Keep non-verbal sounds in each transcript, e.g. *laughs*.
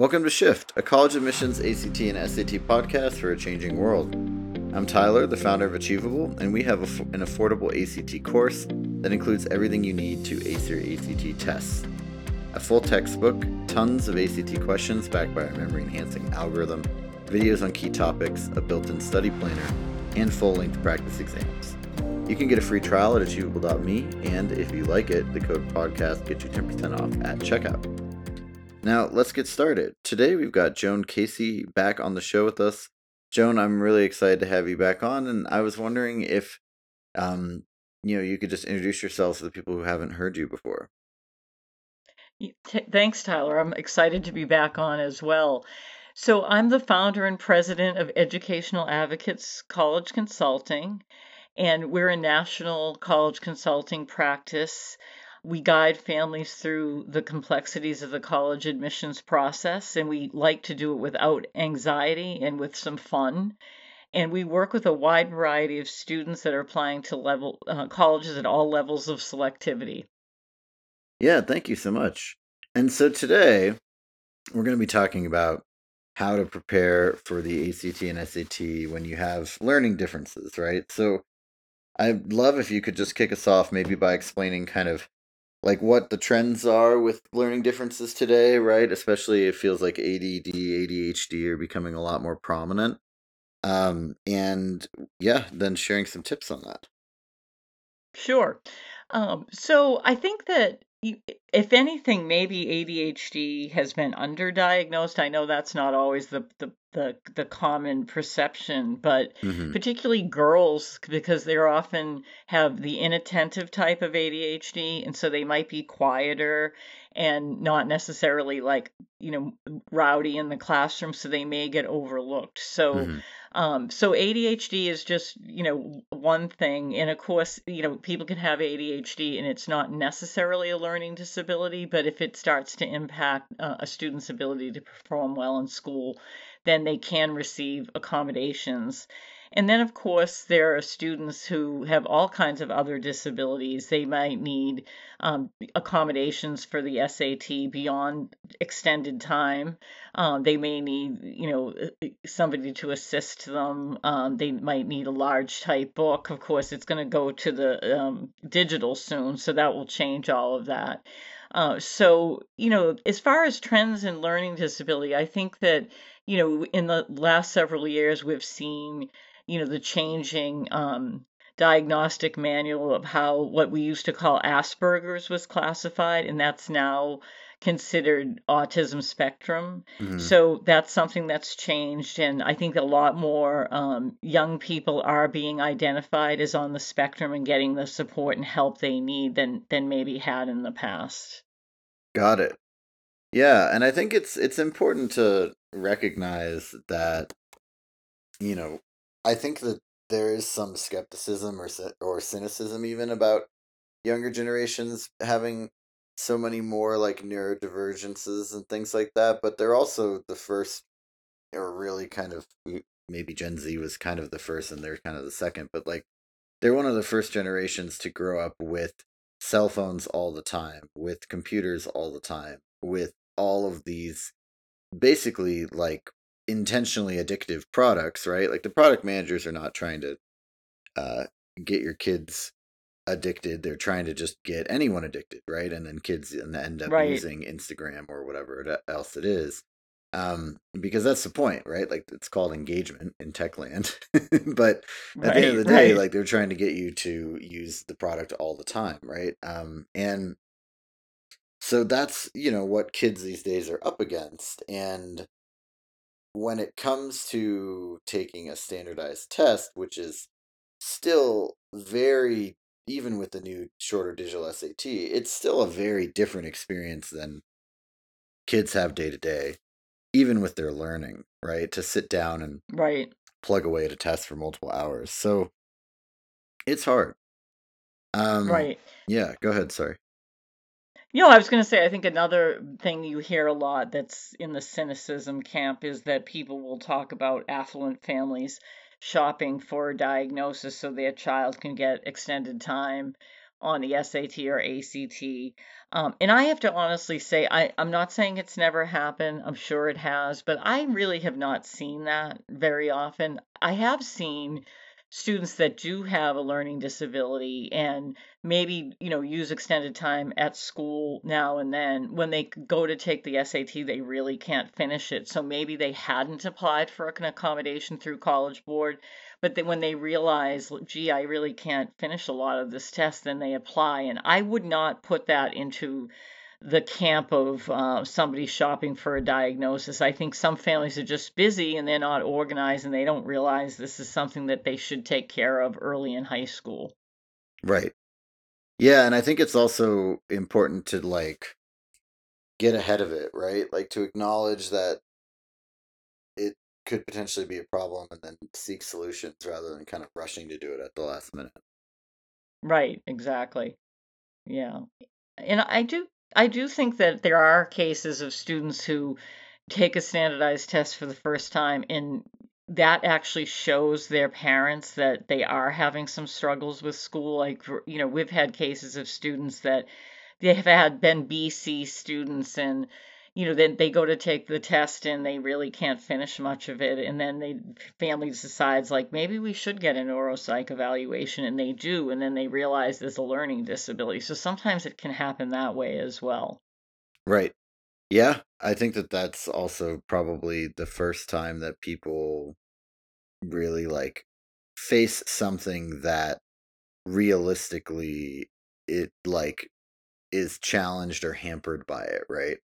Welcome to Shift, a college admissions ACT and SAT podcast for a changing world. I'm Tyler, the founder of Achievable, and we have a, an affordable ACT course that includes everything you need to ace your ACT tests. A full textbook, tons of ACT questions backed by a memory enhancing algorithm, videos on key topics, a built in study planner, and full length practice exams. You can get a free trial at achievable.me, and if you like it, the code podcast gets you 10% off at checkout. Now, let's get started. Today, we've got Joan Casey back on the show with us. Joan, I'm really excited to have you back on, and I was wondering if, um, you know, you could just introduce yourself to the people who haven't heard you before. Thanks, Tyler. I'm excited to be back on as well. So, I'm the founder and president of Educational Advocates College Consulting, and we're a national college consulting practice we guide families through the complexities of the college admissions process, and we like to do it without anxiety and with some fun. And we work with a wide variety of students that are applying to level uh, colleges at all levels of selectivity. Yeah, thank you so much. And so today we're going to be talking about how to prepare for the ACT and SAT when you have learning differences, right? So I'd love if you could just kick us off maybe by explaining kind of like what the trends are with learning differences today, right? Especially it feels like ADD, ADHD are becoming a lot more prominent. Um, and yeah, then sharing some tips on that. Sure. Um, so I think that if anything, maybe ADHD has been underdiagnosed. I know that's not always the the the, the common perception, but mm-hmm. particularly girls because they often have the inattentive type of ADHD, and so they might be quieter and not necessarily like you know rowdy in the classroom, so they may get overlooked. So. Mm-hmm um, so ADHD is just, you know, one thing. And of course, you know, people can have ADHD and it's not necessarily a learning disability, but if it starts to impact uh, a student's ability to perform well in school, then they can receive accommodations. And then, of course, there are students who have all kinds of other disabilities. They might need um, accommodations for the SAT beyond extended time. Um, they may need, you know, uh, somebody to assist them. Um, they might need a large type book. Of course, it's going to go to the um, digital soon, so that will change all of that. Uh, so, you know, as far as trends in learning disability, I think that, you know, in the last several years, we've seen you know, the changing um, diagnostic manual of how what we used to call Asperger's was classified, and that's now considered autism spectrum. Mm-hmm. So that's something that's changed, and I think a lot more um, young people are being identified as on the spectrum and getting the support and help they need than than maybe had in the past. Got it. Yeah, and I think it's it's important to recognize that you know I think that there is some skepticism or or cynicism even about younger generations having so many more like neurodivergences and things like that, but they're also the first or really kind of maybe Gen Z was kind of the first and they're kind of the second, but like they're one of the first generations to grow up with cell phones all the time, with computers all the time, with all of these basically like intentionally addictive products, right? Like the product managers are not trying to uh, get your kids addicted. They're trying to just get anyone addicted, right? And then kids end up right. using Instagram or whatever else it is. Um, because that's the point, right? Like it's called engagement in tech land. *laughs* but at right, the end of the day, right. like they're trying to get you to use the product all the time, right? Um, and so that's, you know, what kids these days are up against. And when it comes to taking a standardized test, which is still very, even with the new shorter digital SAT, it's still a very different experience than kids have day to day, even with their learning, right? To sit down and right plug away at a test for multiple hours. So it's hard. Um, right. Yeah, go ahead. Sorry. You know, I was going to say, I think another thing you hear a lot that's in the cynicism camp is that people will talk about affluent families shopping for a diagnosis so their child can get extended time on the SAT or ACT. Um, and I have to honestly say, I, I'm not saying it's never happened. I'm sure it has, but I really have not seen that very often. I have seen students that do have a learning disability and maybe you know use extended time at school now and then when they go to take the SAT they really can't finish it. So maybe they hadn't applied for an accommodation through college board but then when they realize gee I really can't finish a lot of this test then they apply. And I would not put that into the camp of uh, somebody shopping for a diagnosis. I think some families are just busy and they're not organized and they don't realize this is something that they should take care of early in high school. Right. Yeah, and I think it's also important to like get ahead of it, right? Like to acknowledge that it could potentially be a problem and then seek solutions rather than kind of rushing to do it at the last minute. Right, exactly. Yeah. And I do I do think that there are cases of students who take a standardized test for the first time and that actually shows their parents that they are having some struggles with school. Like you know we've had cases of students that they have had been BC students and you know, then they go to take the test and they really can't finish much of it. And then the family decides like maybe we should get a neuropsych evaluation and they do, and then they realize there's a learning disability. So sometimes it can happen that way as well. Right. Yeah, I think that that's also probably the first time that people really like face something that realistically it like is challenged or hampered by it, right?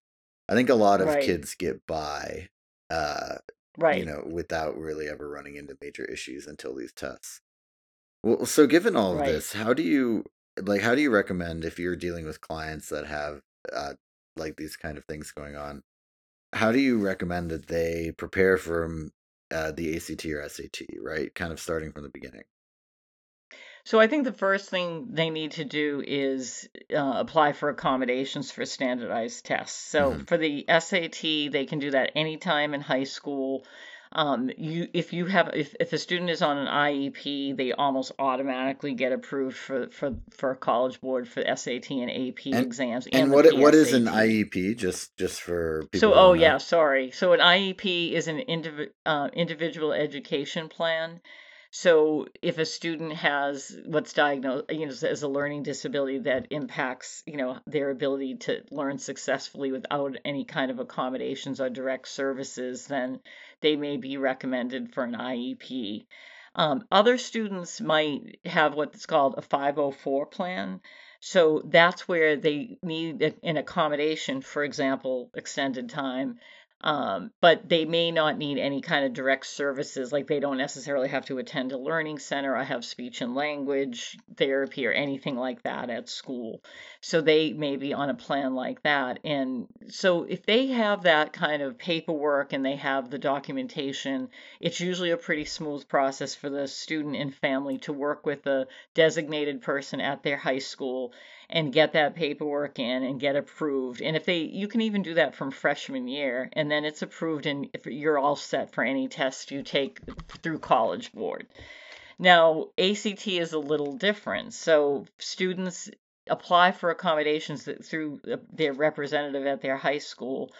I think a lot of Right. kids get by, uh, you know, without really ever running into major issues until these tests. Well, so given all of Right. this, how do you like? How do you recommend if you're dealing with clients that have uh, like these kind of things going on? How do you recommend that they prepare for uh, the ACT or SAT? Right, kind of starting from the beginning. So I think the first thing they need to do is uh, apply for accommodations for standardized tests. So hmm for the SAT, they can do that anytime in high school. Um, you if you have if, if a student is on an IEP, they almost automatically get approved for for for a college board for SAT and AP And exams and and what i- what is an IEP? Just just for people So, oh know. yeah, sorry. So an IEP is an indiv uh, individual education plan. So if a student has what's diagnosed, you know, as a learning disability that impacts, you know, their ability to learn successfully without any kind of accommodations or direct services, then they may be recommended for an IEP. Um, other students might have what's called a 504 plan. So that's where they need an accommodation, for example, extended time. Um, but they may not need any kind of direct services, like they don't necessarily have to attend a learning center or have speech and language therapy or anything like that at school. So they may be on a plan like that. And so if they have that kind of paperwork and they have the documentation, it's usually a pretty smooth process for the student and family to work with a designated person at their high school and get that paperwork in and get approved. And if they, you can even do that from freshman year, and then it's approved, and if you're all set for any test you take through College Board. Now, ACT is a little different. So students apply for accommodations through uh, their representative at their high school,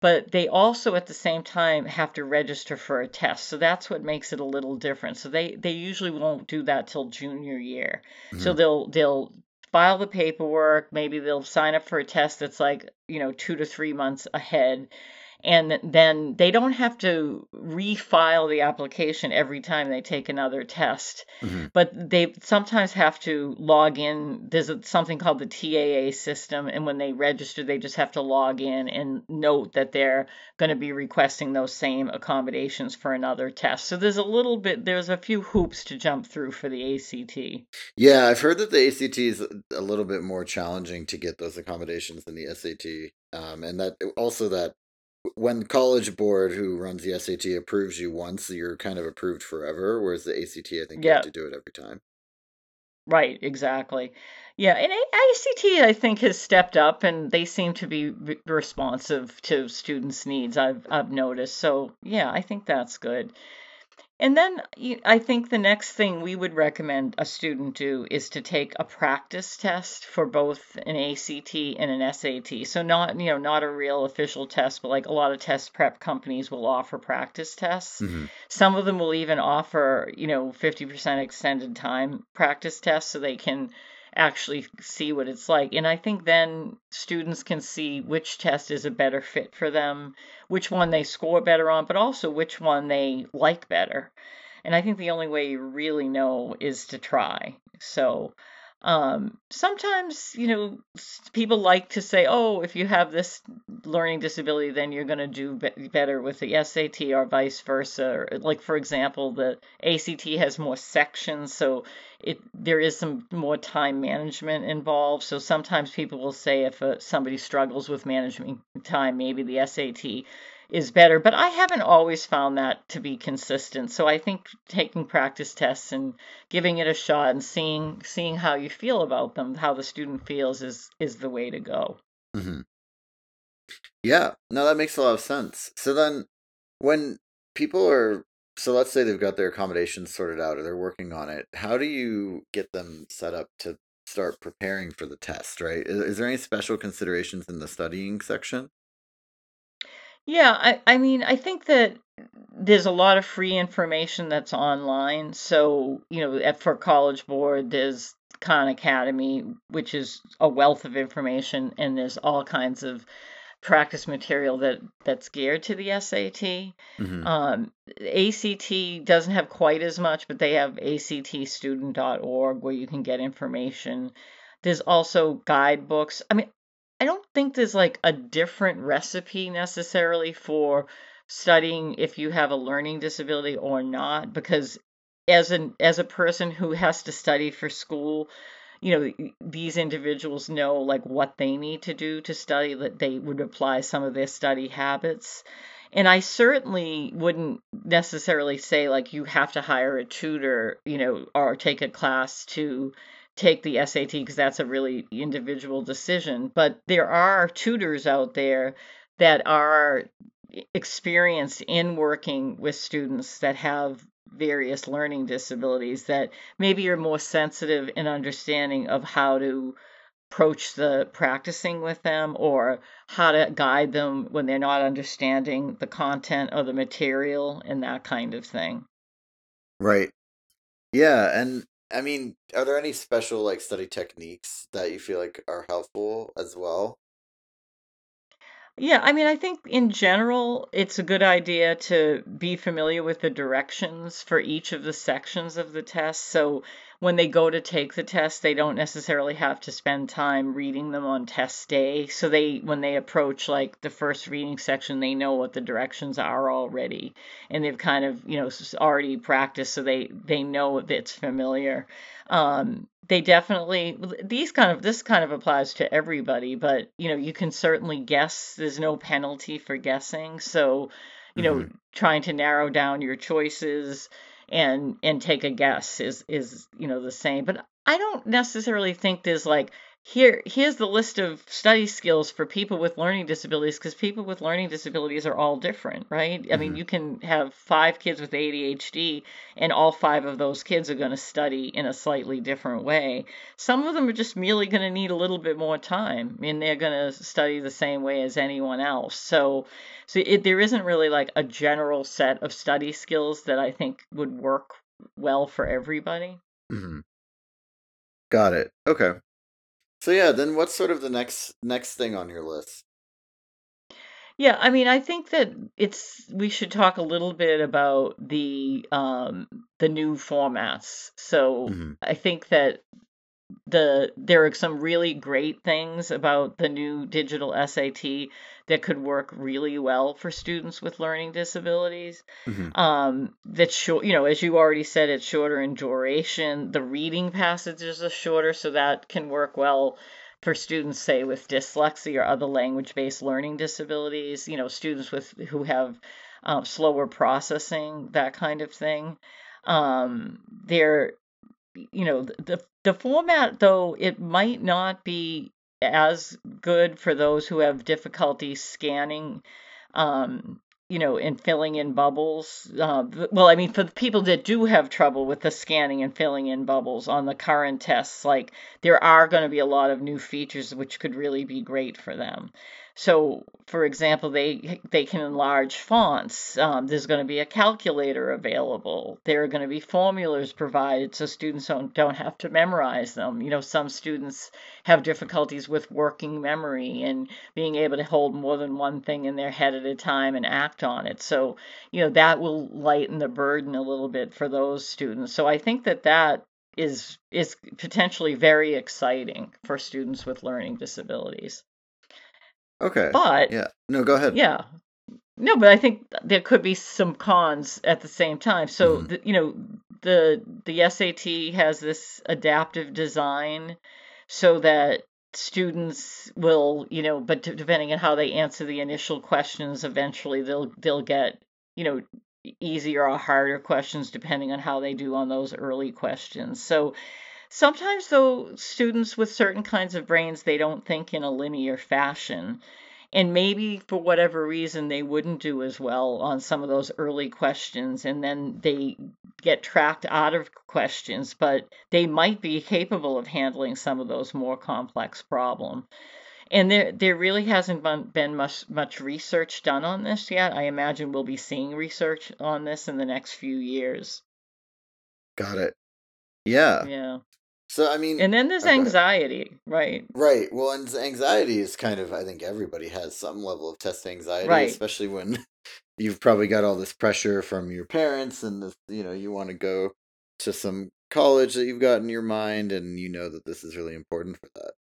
but they also at the same time have to register for a test. So that's what makes it a little different. So they they usually won't do that till junior year. So hmm they'll they'll file the paperwork, maybe they'll sign up for a test that's like, you know, 2 to 3 months ahead and then they don't have to refile the application every time they take another test. Hmm but they sometimes have to log in. There's something called the TAA system. And when they register they just have to log in and note that they're going to be requesting those same accommodations for another test. So there's a little bit there's a few hoops to jump through for the ACT Yeah, I've heard that the ACT is a little bit more challenging to get those accommodations than the SAT, um, and that also that when the College Board, who runs the SAT, approves you once, you're kind of approved forever. Whereas the ACT, I think you have to do it every time. Right, exactly. Yeah, and A- ACT I think has stepped up and they seem to be re- responsive to students' needs. I've I've noticed. So, yeah, I think that's good. And then I think the next thing we would recommend a student do is to take a practice test for both an ACT and an SAT. So not, you know, not a real official test, but like a lot of test prep companies will offer practice tests. Mm-hmm. Some of them will even offer, you know, 50% extended time practice tests so they can actually see what it's like. And I think then students can see which test is a better fit for them, which one they score better on, but also which one they like better. And I think the only way you really know is to try. So um, sometimes, you know, people like to say, oh, if you have this learning disability, then you're going to do be- better with the SAT or vice versa. Or, like, for example, the ACT has more sections, so it there is some more time management involved. So sometimes people will say if uh, somebody struggles with managing time, maybe the SAT is better. But I haven't always found that to be consistent. So I think taking practice tests and giving it a shot and seeing seeing how you feel about them, how the student feels, is is the way to go. Mm-hmm. Yeah, no, that makes a lot of sense. So then, when people are so let's say they've got their accommodations sorted out or they're working on it, how do you get them set up to start preparing for the test? Right? Is, is there any special considerations in the studying section? Yeah, I, I mean, I think that there's a lot of free information that's online. So, you know, at, for College Board, there's Khan Academy, which is a wealth of information, and there's all kinds of practice material that that's geared to the SAT. Mm-hmm. Um, ACT doesn't have quite as much, but they have actstudent.org where you can get information. There's also guidebooks. I mean, I don't think there's like a different recipe necessarily for studying if you have a learning disability or not because as an as a person who has to study for school you know these individuals know like what they need to do to study that they would apply some of their study habits. And i certainly wouldn't necessarily say like you have to hire a tutor you know or take a class to take the SAT because that's a really individual decision. But there are tutors out there that are experienced in working with students that have various learning disabilities that maybe are more sensitive in understanding of how to approach the practicing with them or how to guide them when they're not understanding the content of the material and that kind of thing. Right. Yeah, and I mean, are there any special like study techniques that you feel like are helpful as well? Yeah, I mean, I think in general, it's a good idea to be familiar with the directions for each of the sections of the test. So when they go to take the test, they don't necessarily have to spend time reading them on test day. So they, when they approach like the first reading section, they know what the directions are already, and they've kind of you know already practiced, so they they know it's familiar. Um, they definitely these kind of this kind of applies to everybody, but you know you can certainly guess. There's no penalty for guessing, so you know mm-hmm. trying to narrow down your choices and and take a guess is is you know the same. But i don't necessarily think there's like here here's the list of study skills for people with learning disabilities because people with learning disabilities are all different right mm-hmm. i mean mm-hmm. you can have five kids with adhd and all five of those kids are going to study in a slightly different way some of them are just merely going to need a little bit more time and they're going to study the same way as anyone else so so it, there isn't really like a general set of study skills that i think would work well for everybody mm-hmm. got it okay so yeah, then what's sort of the next next thing on your list? Yeah, I mean, I think that it's we should talk a little bit about the um the new formats. So mm-hmm. I think that the there are some really great things about the new digital SAT that could work really well for students with learning disabilities. Mm-hmm. Um, that's short, you know, as you already said, it's shorter in duration. The reading passages are shorter, so that can work well for students, say, with dyslexia or other language-based learning disabilities. You know, students with who have uh, slower processing, that kind of thing. Um, they're you know the the format though it might not be as good for those who have difficulty scanning um, you know, in filling in bubbles. Uh, well, I mean, for the people that do have trouble with the scanning and filling in bubbles on the current tests, like there are going to be a lot of new features which could really be great for them. So, for example, they they can enlarge fonts. Um, there's going to be a calculator available. There are going to be formulas provided so students don't don't have to memorize them. You know, some students have difficulties with working memory and being able to hold more than one thing in their head at a time and act on it. So, you know, that will lighten the burden a little bit for those students. So, I think that that is is potentially very exciting for students with learning disabilities. Okay. But yeah, no, go ahead. Yeah. No, but I think there could be some cons at the same time. So, Mhm. the, you know, the the SAT has this adaptive design so that students will, you know, but depending on how they answer the initial questions, eventually they'll they'll get, you know, easier or harder questions depending on how they do on those early questions. So, Sometimes, though, students with certain kinds of brains, they don't think in a linear fashion. And maybe for whatever reason, they wouldn't do as well on some of those early questions, and then they get tracked out of questions, but they might be capable of handling some of those more complex problems. And there, there really hasn't been, much, much research done on this yet. I imagine we'll be seeing research on this in the next few years. Got it. Yeah. Yeah. So I mean, And then there's ahead. anxiety, right? Right. Well, and anxiety is kind of, I think everybody has some level of test anxiety, Right. especially when *laughs* you've probably got all this pressure from your parents and this, you know, you want to go to some college that you've got in your mind and you know that this is really important for that.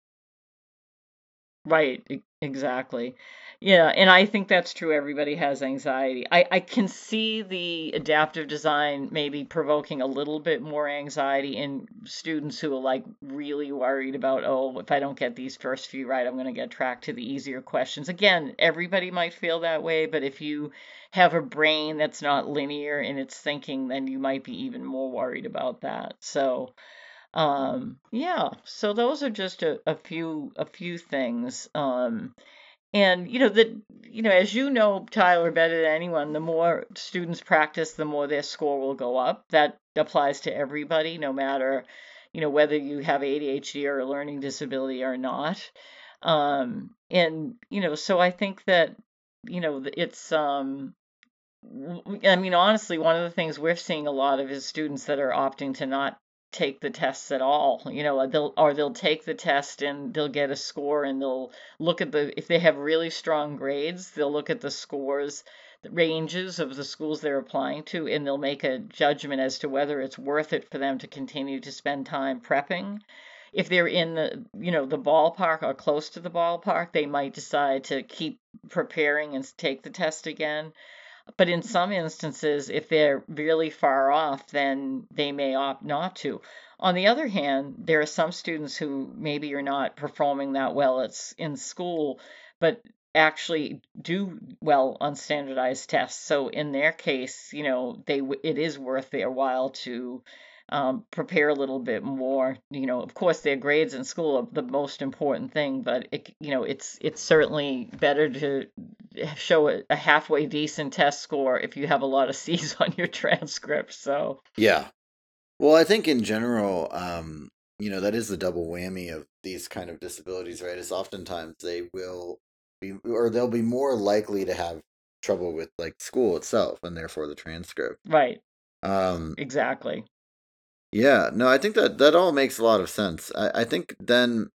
Right, exactly. Yeah, and I think that's true. Everybody has anxiety. I, I can see the adaptive design maybe provoking a little bit more anxiety in students who are like really worried about, oh, if I don't get these first few right, I'm going to get tracked to the easier questions. Again, everybody might feel that way, but if you have a brain that's not linear in its thinking, then you might be even more worried about that. So, um, yeah, so those are just a, a few a few things. Um, and you know that you know as you know Tyler better than anyone, the more students practice, the more their score will go up. That applies to everybody, no matter you know whether you have ADHD or a learning disability or not. Um, and you know, so I think that you know it's um I mean, honestly, one of the things we're seeing a lot of is students that are opting to not take the tests at all. You know, they'll or they'll take the test and they'll get a score and they'll look at the if they have really strong grades, they'll look at the scores the ranges of the schools they're applying to and they'll make a judgment as to whether it's worth it for them to continue to spend time prepping. If they're in the, you know, the ballpark or close to the ballpark, they might decide to keep preparing and take the test again. But in some instances, if they're really far off, then they may opt not to. On the other hand, there are some students who maybe are not performing that well in school, but actually do well on standardized tests. So in their case, you know, they it is worth their while to um, prepare a little bit more. You know, of course, their grades in school are the most important thing, but it, you know, it's it's certainly better to show a, a halfway decent test score if you have a lot of *laughs* C's on your transcript. So Yeah. Well, I think in general, um, you know, that is the double whammy of these kind of disabilities, right? Is oftentimes they will be, or they'll be more likely to have trouble with like school itself and therefore the transcript. right, Um, exactly. yeah, no, I think that that all makes a lot of sense. I, I think then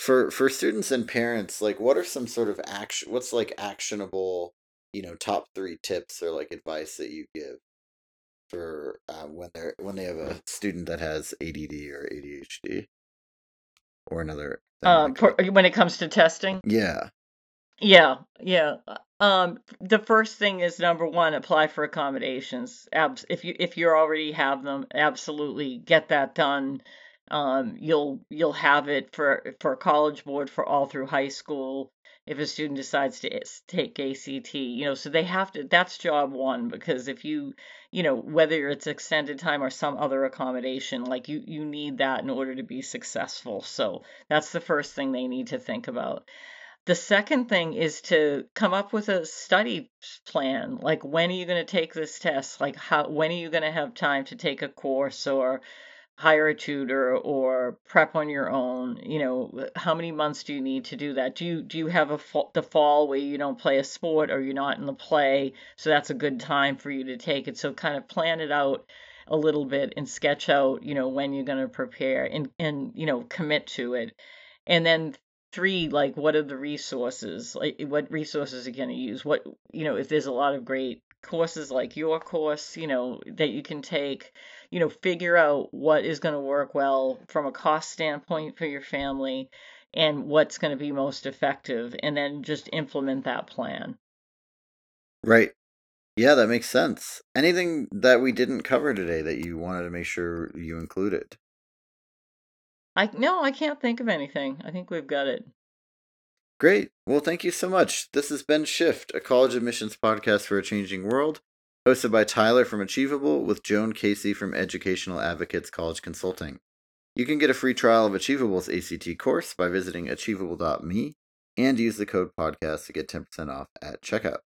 for for students and parents, like what are some sort of action what's like actionable, you know, top three tips or like advice that you give for uh, when they're when they have a student that has ADD or ADHD or another Um, like for, when it comes to testing, Yeah. yeah, yeah. uh, Um, the first thing is number one, apply for accommodations. Abs- if you if you already have them, absolutely get that done. Um, you'll you'll have it for for college board for all through high school if a student decides to take ACT. You know, so they have to. That's job one because if you you know whether it's extended time or some other accommodation, like you you need that in order to be successful. So that's the first thing they need to think about. The second thing is to come up with a study plan. Like, when are you going to take this test? Like, how, when are you going to have time to take a course or hire a tutor or prep on your own? You know, how many months do you need to do that? Do you, do you have a the fall where you don't play a sport or you're not in the play? So that's a good time for you to take it. So kind of plan it out a little bit and sketch out, you know, when you're going to prepare and, and, you know, commit to it. And then three, like, what are the resources? Like, what resources are you going to use? What, you know, if there's a lot of great courses like your course, you know, that you can take, you know, figure out what is going to work well from a cost standpoint for your family and what's going to be most effective, and then just implement that plan. Right. Yeah, that makes sense. Anything that we didn't cover today that you wanted to make sure you included? I no, I can't think of anything. I think we've got it. Great. Well, thank you so much. This has been Shift, a college admissions podcast for a changing world, hosted by Tyler from Achievable with Joan Casey from Educational Advocates College Consulting. You can get a free trial of Achievable's ACT course by visiting achievable.me and use the code podcast to get 10% off at checkout.